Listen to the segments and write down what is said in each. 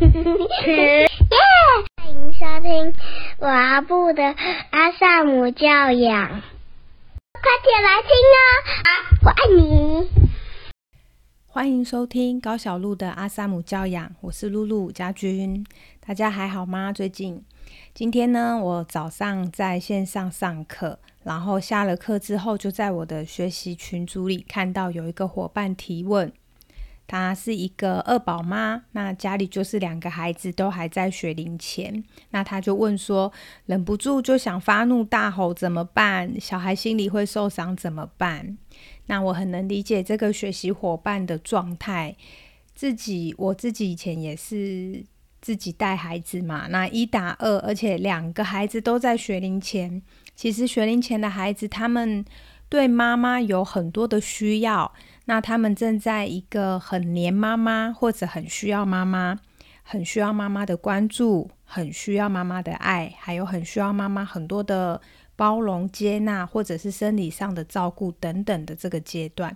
耶！欢迎收听阿布的阿萨姆教养，快点来听哦！我爱你。欢迎收听高小鹿的阿萨姆教养，我是露露家君，大家还好吗？最近？今天呢，我早上在线上上课，然后下了课之后，就在我的学习群组里看到有一个伙伴提问，她是一个二宝妈，那家里就是两个孩子都还在学龄前，那她就问说，忍不住就想发怒大吼怎么办？小孩心里会受伤怎么办？那我很能理解这个学习伙伴的状态，自己我自己以前也是。自己带孩子嘛，那一打二，而且两个孩子都在学龄前。其实学龄前的孩子，他们对妈妈有很多的需要，那他们正在一个很黏妈妈，或者很需要妈妈，很需要妈妈的关注，很需要妈妈的爱，还有很需要妈妈很多的包容、接纳，或者是生理上的照顾等等的这个阶段。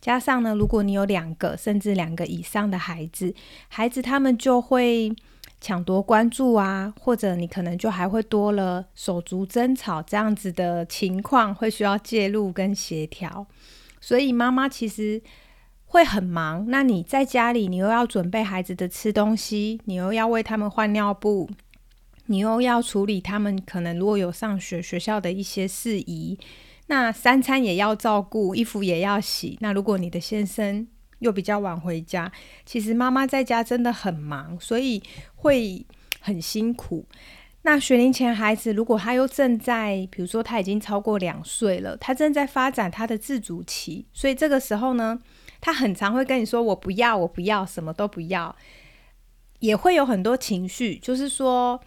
加上呢，如果你有两个甚至两个以上的孩子，孩子他们就会抢夺关注啊，或者你可能就还会多了手足争吵这样子的情况，会需要介入跟协调。所以妈妈其实会很忙。那你在家里，你又要准备孩子的吃东西，你又要为他们换尿布，你又要处理他们可能如果有上学学校的一些事宜。那三餐也要照顾，衣服也要洗。那如果你的先生又比较晚回家，其实妈妈在家真的很忙，所以会很辛苦。那学龄前孩子如果他又正在，比如说他已经超过两岁了，他正在发展他的自主期，所以这个时候呢，他很常会跟你说：“我不要，我不要，什么都不要。”也会有很多情绪，就是说，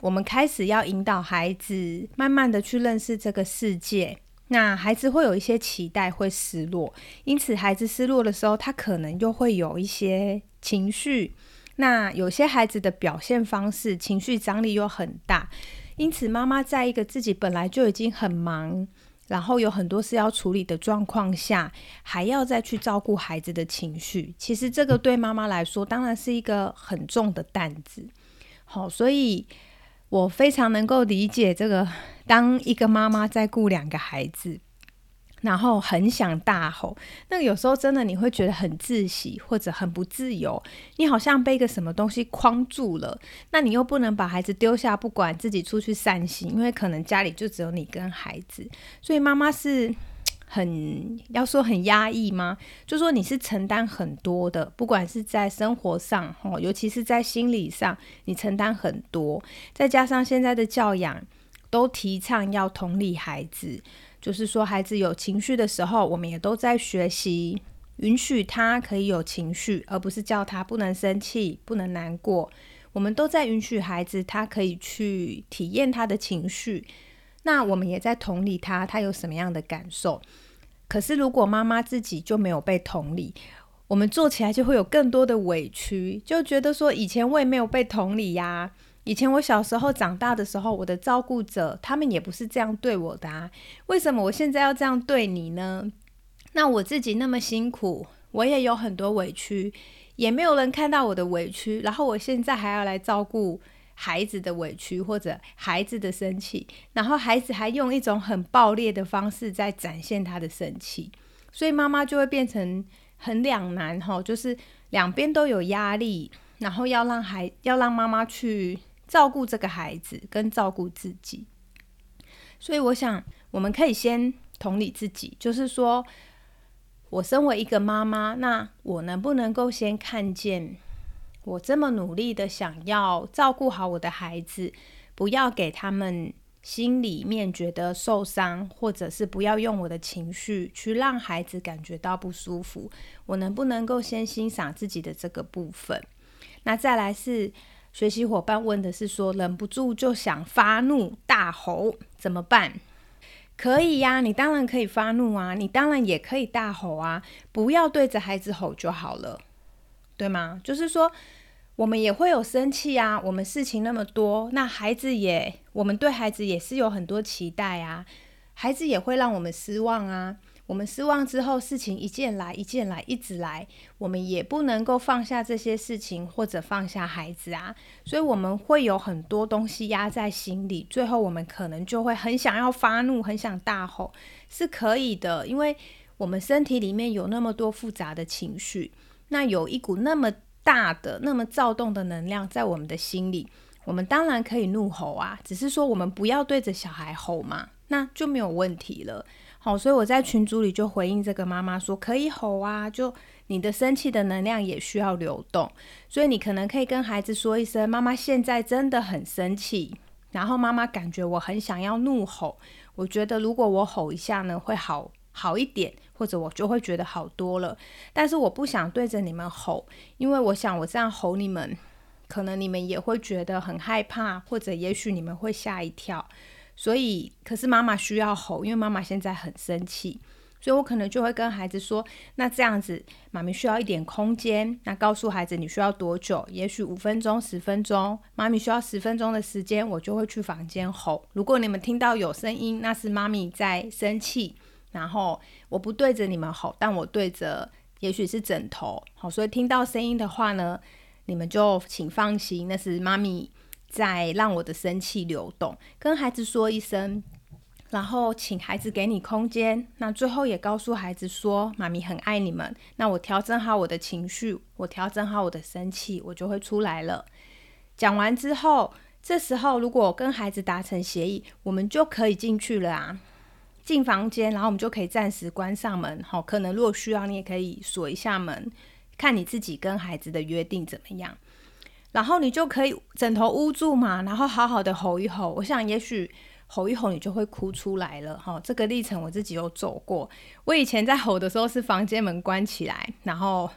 我们开始要引导孩子慢慢的去认识这个世界。那孩子会有一些期待，会失落，因此孩子失落的时候，他可能又会有一些情绪。那有些孩子的表现方式，情绪张力又很大，因此妈妈在一个自己本来就已经很忙，然后有很多事要处理的状况下，还要再去照顾孩子的情绪，其实这个对妈妈来说，当然是一个很重的担子。好，所以。我非常能够理解这个，当一个妈妈在顾两个孩子，然后很想大吼，那个有时候真的你会觉得很窒息或者很不自由，你好像被一个什么东西框住了，那你又不能把孩子丢下不管，自己出去散心，因为可能家里就只有你跟孩子，所以妈妈是。很要说很压抑吗？就说你是承担很多的，不管是在生活上，哦，尤其是在心理上，你承担很多。再加上现在的教养都提倡要同理孩子，就是说孩子有情绪的时候，我们也都在学习允许他可以有情绪，而不是叫他不能生气、不能难过。我们都在允许孩子他可以去体验他的情绪。那我们也在同理他，他有什么样的感受？可是如果妈妈自己就没有被同理，我们做起来就会有更多的委屈，就觉得说以前我也没有被同理呀。以前我小时候长大的时候，我的照顾者他们也不是这样对我的啊，为什么我现在要这样对你呢？那我自己那么辛苦，我也有很多委屈，也没有人看到我的委屈，然后我现在还要来照顾。孩子的委屈或者孩子的生气，然后孩子还用一种很暴烈的方式在展现他的生气，所以妈妈就会变成很两难哈，就是两边都有压力，然后要让孩要让妈妈去照顾这个孩子跟照顾自己，所以我想我们可以先同理自己，就是说我身为一个妈妈，那我能不能够先看见？我这么努力的想要照顾好我的孩子，不要给他们心里面觉得受伤，或者是不要用我的情绪去让孩子感觉到不舒服。我能不能够先欣赏自己的这个部分？那再来是学习伙伴问的是说，忍不住就想发怒大吼怎么办？可以呀，你当然可以发怒啊，你当然也可以大吼啊，不要对着孩子吼就好了。对吗？就是说，我们也会有生气啊。我们事情那么多，那孩子也，我们对孩子也是有很多期待啊。孩子也会让我们失望啊。我们失望之后，事情一件来一件来，一直来，我们也不能够放下这些事情，或者放下孩子啊。所以我们会有很多东西压在心里，最后我们可能就会很想要发怒，很想大吼，是可以的，因为我们身体里面有那么多复杂的情绪，那有一股那么大的、那么躁动的能量在我们的心里，我们当然可以怒吼啊，只是说我们不要对着小孩吼嘛，那就没有问题了。好，所以我在群组里就回应这个妈妈说，可以吼啊，就你的生气的能量也需要流动，所以你可能可以跟孩子说一声，妈妈现在真的很生气，然后妈妈感觉我很想要怒吼，我觉得如果我吼一下呢，会好好一点，或者我就会觉得好多了，但是我不想对着你们吼，因为我想我这样吼你们，可能你们也会觉得很害怕，或者也许你们会吓一跳。所以，可是妈妈需要吼，因为妈妈现在很生气，所以我可能就会跟孩子说：“那这样子，妈咪需要一点空间。那告诉孩子你需要多久？也许五分钟、十分钟。妈咪需要十分钟的时间，我就会去房间吼。如果你们听到有声音，那是妈咪在生气。然后我不对着你们吼，但我对着，也许是枕头。好，所以听到声音的话呢，你们就请放心，那是妈咪。”再让我的生气流动，跟孩子说一声，然后请孩子给你空间。那最后也告诉孩子说：“妈咪很爱你们。”那我调整好我的情绪，我调整好我的生气，我就会出来了。讲完之后，这时候如果跟孩子达成协议，我们就可以进去了啊，进房间，然后我们就可以暂时关上门。好，可能如果需要，你也可以锁一下门，看你自己跟孩子的约定怎么样。然后你就可以枕头捂住嘛，然后好好的吼一吼。我想也许吼一吼，你就会哭出来了哈。这个历程我自己有走过。我以前在吼的时候是房间门关起来，然后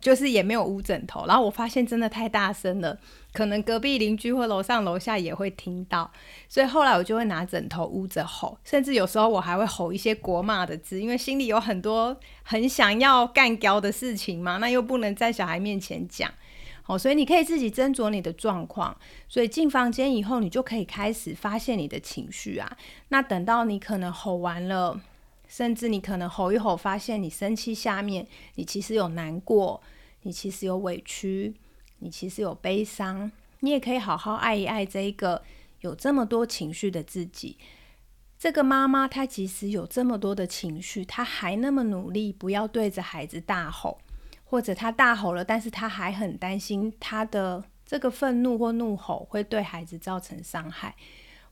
就是也没有捂枕头。然后我发现真的太大声了，可能隔壁邻居或楼上楼下也会听到，所以后来我就会拿枕头捂着吼，甚至有时候我还会吼一些国骂的字，因为心里有很多很想要干掉的事情嘛，那又不能在小孩面前讲。哦，所以你可以自己斟酌你的状况。所以进房间以后，你就可以开始发现你的情绪啊。那等到你可能吼完了，甚至你可能吼一吼，发现你生气下面，你其实有难过，你其实有委屈，你其实有悲伤。你也可以好好爱一爱这一个有这么多情绪的自己。这个妈妈她其实有这么多的情绪，她还那么努力，不要对着孩子大吼。或者他大吼了，但是他还很担心他的这个愤怒或怒吼会对孩子造成伤害。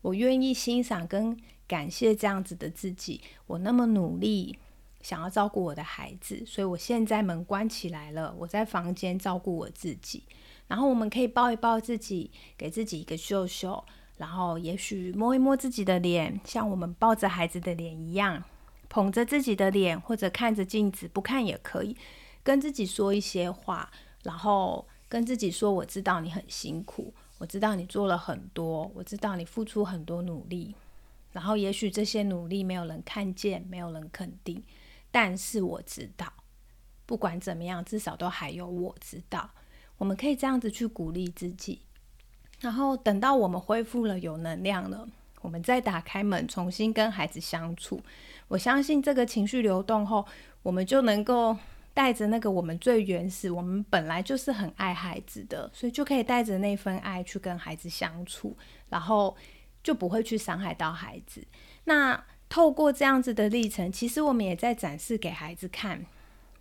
我愿意欣赏跟感谢这样子的自己。我那么努力想要照顾我的孩子，所以我现在门关起来了，我在房间照顾我自己。然后我们可以抱一抱自己，给自己一个秀秀，然后也许摸一摸自己的脸，像我们抱着孩子的脸一样，捧着自己的脸，或者看着镜子，不看也可以。跟自己说一些话，然后跟自己说：“我知道你很辛苦，我知道你做了很多，我知道你付出很多努力。然后也许这些努力没有人看见，没有人肯定，但是我知道，不管怎么样，至少都还有我知道。我们可以这样子去鼓励自己。然后等到我们恢复了有能量了，我们再打开门，重新跟孩子相处。我相信这个情绪流动后，我们就能够。”带着那个我们最原始，我们本来就是很爱孩子的，所以就可以带着那份爱去跟孩子相处，然后就不会去伤害到孩子。那透过这样子的历程，其实我们也在展示给孩子看。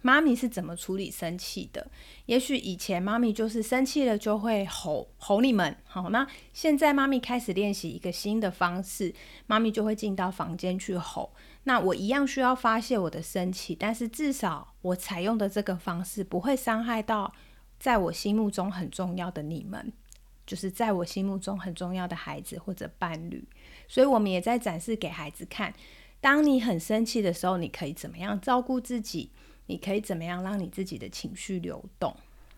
妈咪是怎么处理生气的？也许以前妈咪就是生气了就会吼吼你们，好，那现在妈咪开始练习一个新的方式，妈咪就会进到房间去吼。那我一样需要发泄我的生气，但是至少我采用的这个方式不会伤害到在我心目中很重要的你们，就是在我心目中很重要的孩子或者伴侣。所以我们也在展示给孩子看，当你很生气的时候，你可以怎么样照顾自己。你可以怎么样让你自己的情绪流动？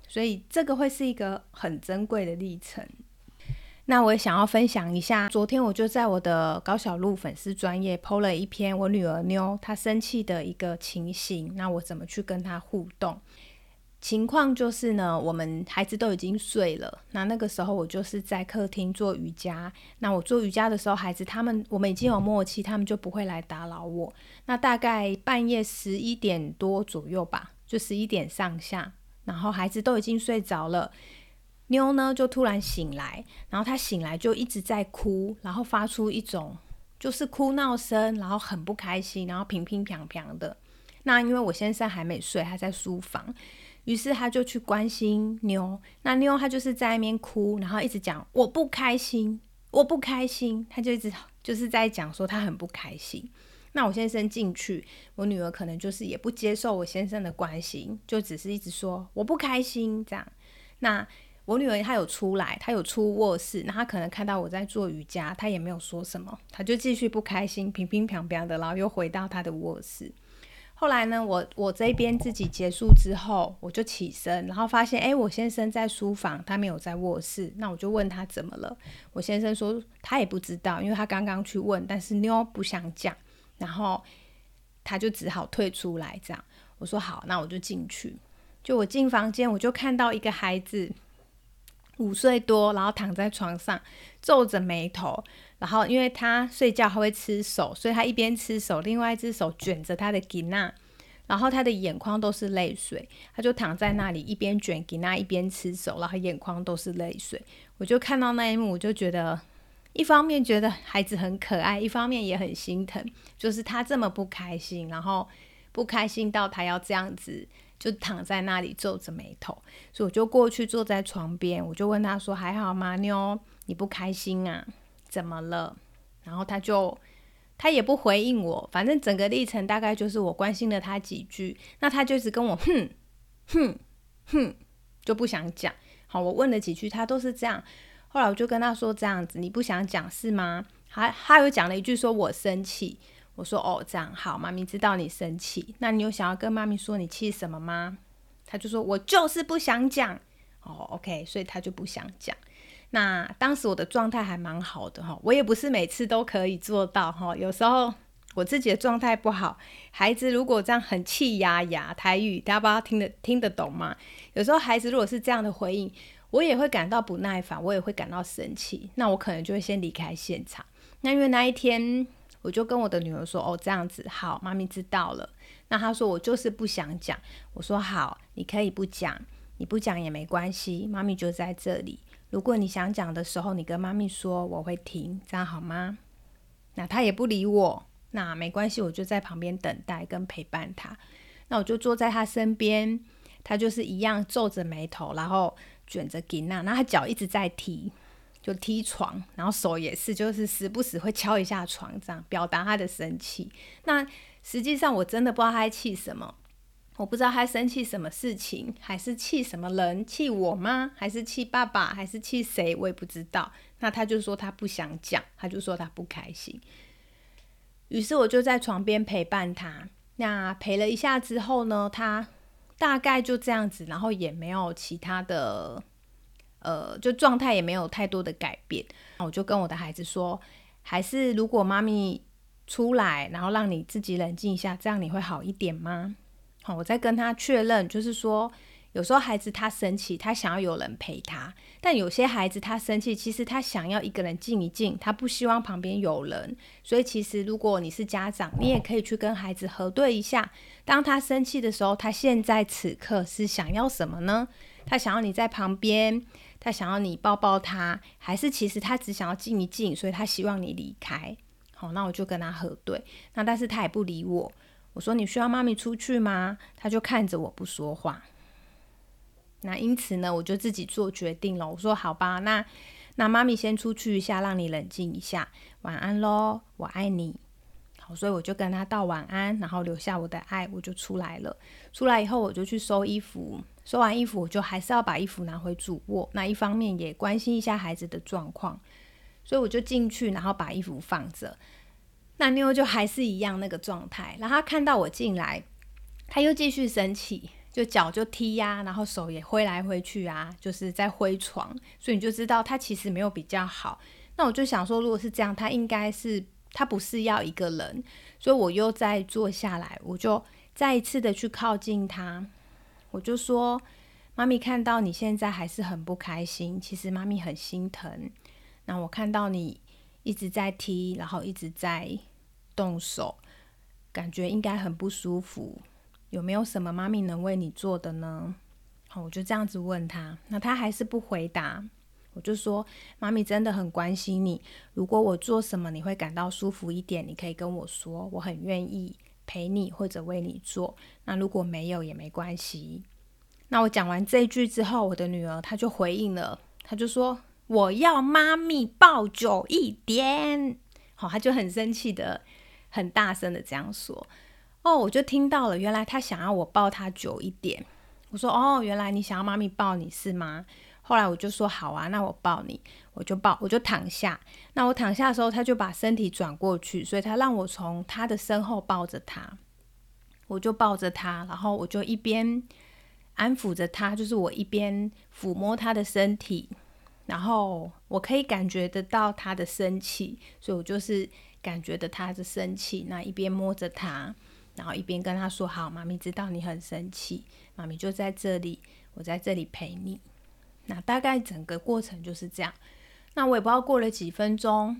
所以这个会是一个很珍贵的历程。那我也想要分享一下，昨天我就在我的高小路粉丝专业 PO 了一篇我女儿妞她生气的一个情形。那我怎么去跟她互动？情况就是呢，我们孩子都已经睡了。那那个时候我就是在客厅做瑜伽。那我做瑜伽的时候，孩子他们我们已经有默契，他们就不会来打扰我。那大概半夜十一点多左右吧，就十一点上下，然后孩子都已经睡着了。妞呢就突然醒来，然后她醒来就一直在哭，然后发出一种就是哭闹声，然后很不开心，然后平平平平的。那因为我先生还没睡，他在书房。于是他就去关心妞，那妞她就是在那边哭，然后一直讲我不开心，我不开心，他就一直就是在讲说他很不开心。那我先生进去，我女儿可能就是也不接受我先生的关心，就只是一直说我不开心这样。那我女儿她有出来，她有出卧室，那她可能看到我在做瑜伽，她也没有说什么，她就继续不开心，平平平平的，然后又回到她的卧室。后来呢，我我这边自己结束之后，我就起身，然后发现，哎，我先生在书房，他没有在卧室。那我就问他怎么了，我先生说他也不知道，因为他刚刚去问，但是妞不想讲，然后他就只好退出来。这样，我说好，那我就进去。就我进房间，我就看到一个孩子。五岁多，然后躺在床上皱着眉头，然后因为他睡觉他会吃手，所以他一边吃手，另外一只手卷着他的吉娜，然后他的眼眶都是泪水，他就躺在那里一边卷吉娜一边吃手，然后眼眶都是泪水。我就看到那一幕，我就觉得一方面觉得孩子很可爱，一方面也很心疼，就是他这么不开心，然后不开心到他要这样子。就躺在那里皱着眉头，所以我就过去坐在床边，我就问他说：“还好吗，妞？你不开心啊？怎么了？”然后他就他也不回应我，反正整个历程大概就是我关心了他几句，那他就一直跟我哼哼哼，就不想讲。好，我问了几句，他都是这样。后来我就跟他说：“这样子你不想讲是吗？”他他又讲了一句说：“我生气。”我说哦，这样好，妈咪知道你生气，那你有想要跟妈咪说你气什么吗？他就说我就是不想讲。哦，OK，所以他就不想讲。那当时我的状态还蛮好的哈，我也不是每次都可以做到哈，有时候我自己的状态不好，孩子如果这样很气压压，台语大家不知道听得听得懂吗？有时候孩子如果是这样的回应，我也会感到不耐烦，我也会感到生气，那我可能就会先离开现场。那因为那一天。我就跟我的女儿说：“哦，这样子好，妈咪知道了。”那她说：“我就是不想讲。”我说：“好，你可以不讲，你不讲也没关系，妈咪就在这里。如果你想讲的时候，你跟妈咪说，我会听，这样好吗？”那她也不理我，那没关系，我就在旁边等待跟陪伴她。那我就坐在她身边，她就是一样皱着眉头，然后卷着巾那，那她脚一直在踢。就踢床，然后手也是，就是时不时会敲一下床，这样表达他的生气。那实际上我真的不知道他在气什么，我不知道他生气什么事情，还是气什么人？气我吗？还是气爸爸？还是气谁？我也不知道。那他就说他不想讲，他就说他不开心。于是我就在床边陪伴他。那陪了一下之后呢，他大概就这样子，然后也没有其他的。呃，就状态也没有太多的改变，我就跟我的孩子说，还是如果妈咪出来，然后让你自己冷静一下，这样你会好一点吗？好，我再跟他确认，就是说，有时候孩子他生气，他想要有人陪他，但有些孩子他生气，其实他想要一个人静一静，他不希望旁边有人，所以其实如果你是家长，你也可以去跟孩子核对一下，当他生气的时候，他现在此刻是想要什么呢？他想要你在旁边。他想要你抱抱他，还是其实他只想要静一静，所以他希望你离开。好，那我就跟他核对。那但是他也不理我。我说你需要妈咪出去吗？他就看着我不说话。那因此呢，我就自己做决定了。我说好吧，那那妈咪先出去一下，让你冷静一下。晚安喽，我爱你。好，所以我就跟他道晚安，然后留下我的爱，我就出来了。出来以后，我就去收衣服。收完衣服，我就还是要把衣服拿回主卧。那一方面也关心一下孩子的状况，所以我就进去，然后把衣服放着。那妞就还是一样那个状态。然后他看到我进来，他又继续生气，就脚就踢呀，然后手也挥来挥去啊，就是在挥床。所以你就知道他其实没有比较好。那我就想说，如果是这样，他应该是他不是要一个人。所以我又再坐下来，我就再一次的去靠近他。我就说，妈咪看到你现在还是很不开心，其实妈咪很心疼。那我看到你一直在踢，然后一直在动手，感觉应该很不舒服。有没有什么妈咪能为你做的呢？好，我就这样子问他，那他还是不回答。我就说，妈咪真的很关心你。如果我做什么你会感到舒服一点，你可以跟我说，我很愿意陪你或者为你做。那如果没有也没关系。那我讲完这句之后，我的女儿她就回应了，她就说我要妈咪抱久一点。好，她就很生气的，很大声的这样说。哦，我就听到了，原来她想要我抱她久一点。我说哦，原来你想要妈咪抱你是吗？后来我就说好啊，那我抱你，我就抱，我就躺下。那我躺下的时候，他就把身体转过去，所以他让我从他的身后抱着他，我就抱着他，然后我就一边安抚着他，就是我一边抚摸他的身体，然后我可以感觉得到他的生气，所以我就是感觉得他的生气，那一边摸着他，然后一边跟他说：“好，妈咪知道你很生气，妈咪就在这里，我在这里陪你。”那大概整个过程就是这样。那我也不知道过了几分钟，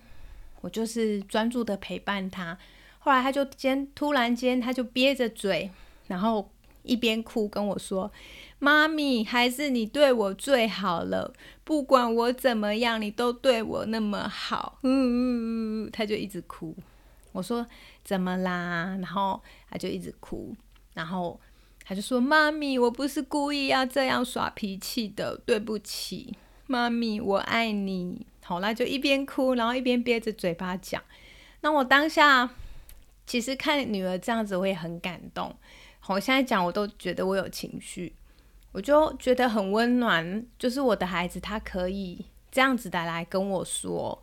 我就是专注的陪伴他。后来他就间突然间他就憋着嘴，然后一边哭跟我说：“妈咪，还是你对我最好了，不管我怎么样，你都对我那么好。”嗯嗯嗯，他就一直哭。我说：“怎么啦？”然后他就一直哭，然后。他就说：“妈咪，我不是故意要这样耍脾气的，对不起，妈咪，我爱你。”好啦，就一边哭，然后一边憋着嘴巴讲。那我当下其实看女儿这样子，我也很感动。好，现在讲我都觉得我有情绪，我就觉得很温暖。就是我的孩子，他可以这样子的来跟我说。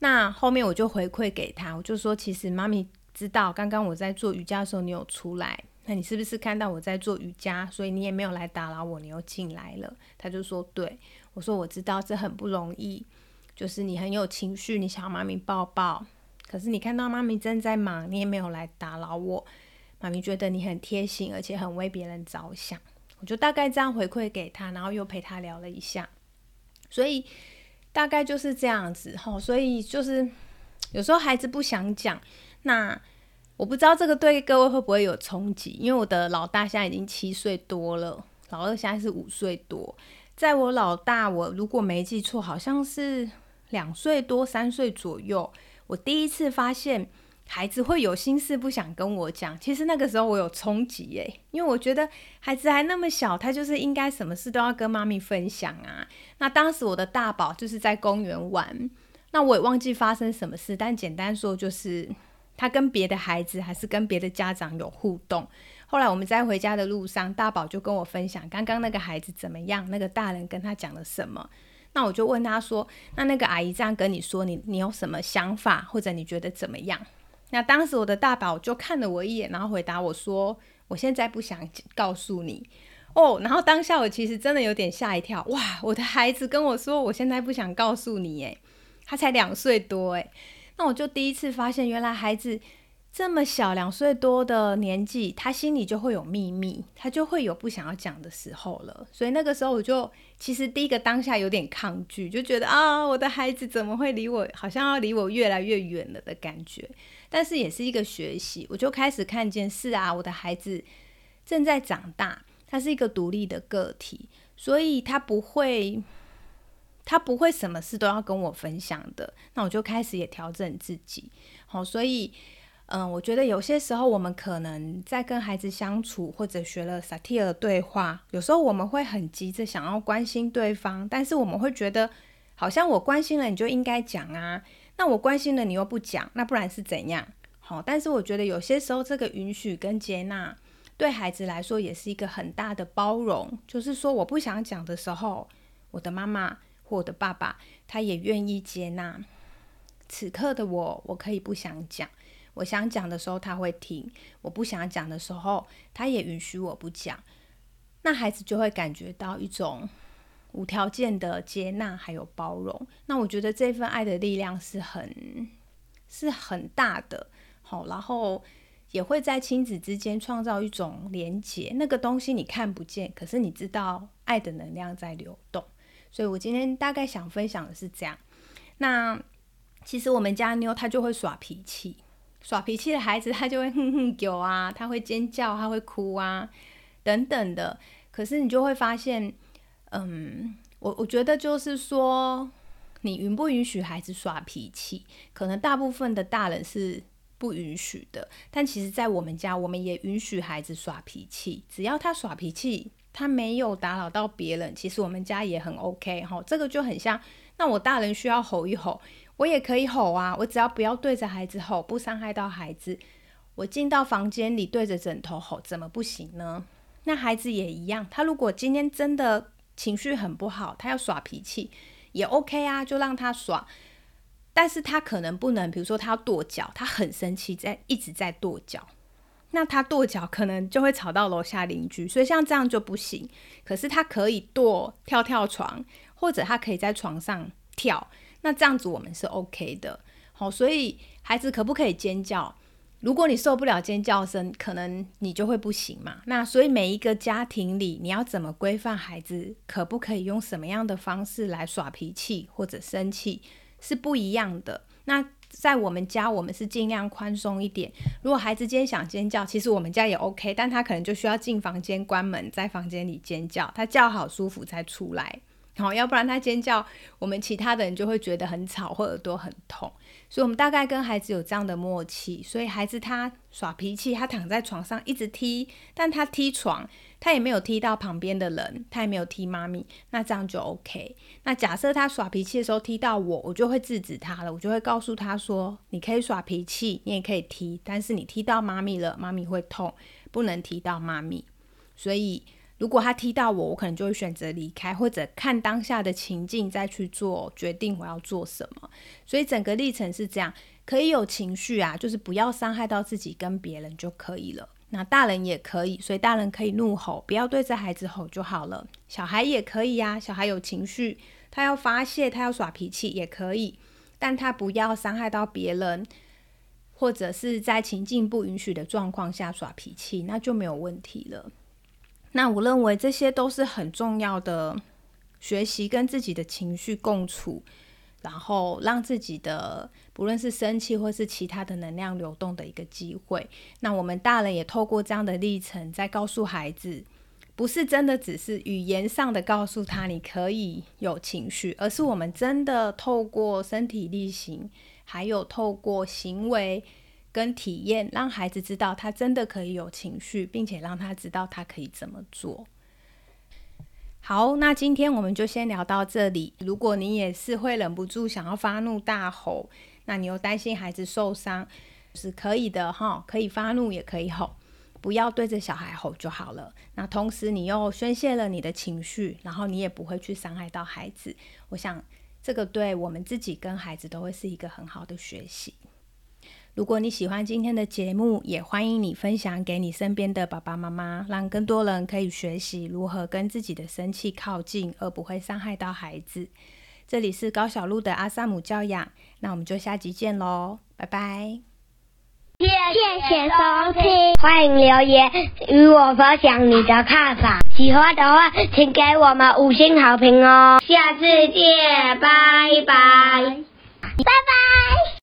那后面我就回馈给他，我就说：“其实妈咪知道，刚刚我在做瑜伽的时候，你有出来。”那你是不是看到我在做瑜伽，所以你也没有来打扰我，你又进来了？他就说：“对。”我说：“我知道这很不容易，就是你很有情绪，你想要妈咪抱抱，可是你看到妈咪正在忙，你也没有来打扰我。妈咪觉得你很贴心，而且很为别人着想。”我就大概这样回馈给他，然后又陪他聊了一下，所以大概就是这样子哈。所以就是有时候孩子不想讲，那。我不知道这个对各位会不会有冲击，因为我的老大现在已经七岁多了，老二现在是五岁多。在我老大，我如果没记错，好像是两岁多、三岁左右。我第一次发现孩子会有心事不想跟我讲，其实那个时候我有冲击耶，因为我觉得孩子还那么小，他就是应该什么事都要跟妈咪分享啊。那当时我的大宝就是在公园玩，那我也忘记发生什么事，但简单说就是。他跟别的孩子还是跟别的家长有互动。后来我们在回家的路上，大宝就跟我分享刚刚那个孩子怎么样，那个大人跟他讲了什么。那我就问他说：“那那个阿姨这样跟你说，你你有什么想法，或者你觉得怎么样？”那当时我的大宝就看了我一眼，然后回答我说：“我现在不想告诉你哦。”然后当下我其实真的有点吓一跳，哇！我的孩子跟我说：“我现在不想告诉你。”诶，他才两岁多，诶。那我就第一次发现，原来孩子这么小，两岁多的年纪，他心里就会有秘密，他就会有不想要讲的时候了。所以那个时候，我就其实第一个当下有点抗拒，就觉得啊，我的孩子怎么会离我，好像要离我越来越远了的感觉。但是也是一个学习，我就开始看见，是啊，我的孩子正在长大，他是一个独立的个体，所以他不会。他不会什么事都要跟我分享的，那我就开始也调整自己。好，所以，嗯，我觉得有些时候我们可能在跟孩子相处，或者学了萨提尔对话，有时候我们会很急着想要关心对方，但是我们会觉得好像我关心了你就应该讲啊，那我关心了你又不讲，那不然是怎样？好，但是我觉得有些时候这个允许跟接纳对孩子来说也是一个很大的包容，就是说我不想讲的时候，我的妈妈。我的爸爸，他也愿意接纳此刻的我。我可以不想讲，我想讲的时候他会听；我不想讲的时候，他也允许我不讲。那孩子就会感觉到一种无条件的接纳还有包容。那我觉得这份爱的力量是很是很大的。好，然后也会在亲子之间创造一种连结。那个东西你看不见，可是你知道爱的能量在流动。所以我今天大概想分享的是这样。那其实我们家妞她就会耍脾气，耍脾气的孩子他就会哼哼叫啊，他会尖叫，他会哭啊，等等的。可是你就会发现，嗯，我我觉得就是说，你允不允许孩子耍脾气？可能大部分的大人是不允许的，但其实，在我们家，我们也允许孩子耍脾气，只要他耍脾气，他没有打扰到别人，其实我们家也很 OK 哈。这个就很像，那我大人需要吼一吼，我也可以吼啊，我只要不要对着孩子吼，不伤害到孩子，我进到房间里对着枕头吼，怎么不行呢？那孩子也一样，他如果今天真的情绪很不好，他要耍脾气也 OK 啊，就让他耍。但是他可能不能，比如说他要跺脚，他很生气，在一直在跺脚，那他跺脚可能就会吵到楼下邻居，所以像这样就不行。可是他可以跺跳跳床，或者他可以在床上跳，那这样子我们是 OK 的。好，所以孩子可不可以尖叫？如果你受不了尖叫声，可能你就会不行嘛。那所以每一个家庭里，你要怎么规范孩子，可不可以用什么样的方式来耍脾气或者生气，是不一样的。那在我们家，我们是尽量宽松一点。如果孩子今天想尖叫，其实我们家也 OK，但他可能就需要进房间关门，在房间里尖叫，他叫好舒服才出来。好，要不然他尖叫，我们其他的人就会觉得很吵或耳朵很痛。所以，我们大概跟孩子有这样的默契。所以，孩子他耍脾气，他躺在床上一直踢，但他踢床，他也没有踢到旁边的人，他也没有踢妈咪，那这样就 OK。那假设他耍脾气的时候踢到我，我就会制止他了，我就会告诉他说：“你可以耍脾气，你也可以踢，但是你踢到妈咪了，妈咪会痛，不能踢到妈咪。”所以。如果他踢到我，我可能就会选择离开，或者看当下的情境再去做决定我要做什么。所以整个历程是这样，可以有情绪啊，就是不要伤害到自己跟别人就可以了。那大人也可以，所以大人可以怒吼，不要对着孩子吼就好了。小孩也可以呀，小孩有情绪，他要发泄，他要耍脾气也可以，但他不要伤害到别人，或者是在情境不允许的状况下耍脾气，那就没有问题了。那我认为这些都是很重要的学习，跟自己的情绪共处，然后让自己的不论是生气或是其他的能量流动的一个机会。那我们大人也透过这样的历程，在告诉孩子，不是真的只是语言上的告诉他你可以有情绪，而是我们真的透过身体力行，还有透过行为。跟体验，让孩子知道他真的可以有情绪，并且让他知道他可以怎么做。好，那今天我们就先聊到这里。如果你也是会忍不住想要发怒大吼，那你又担心孩子受伤，是可以的哈，可以发怒也可以吼，不要对着小孩吼就好了。那同时你又宣泄了你的情绪，然后你也不会去伤害到孩子。我想这个对我们自己跟孩子都会是一个很好的学习。如果你喜欢今天的节目，也欢迎你分享给你身边的爸爸妈妈，让更多人可以学习如何跟自己的生气靠近，而不会伤害到孩子。这里是高小璐的阿萨姆教养，那我们就下集见喽，拜拜！谢谢收听，欢迎留言与我分享你的看法。喜欢的话，请给我们五星好评哦！下次见，拜拜，拜拜。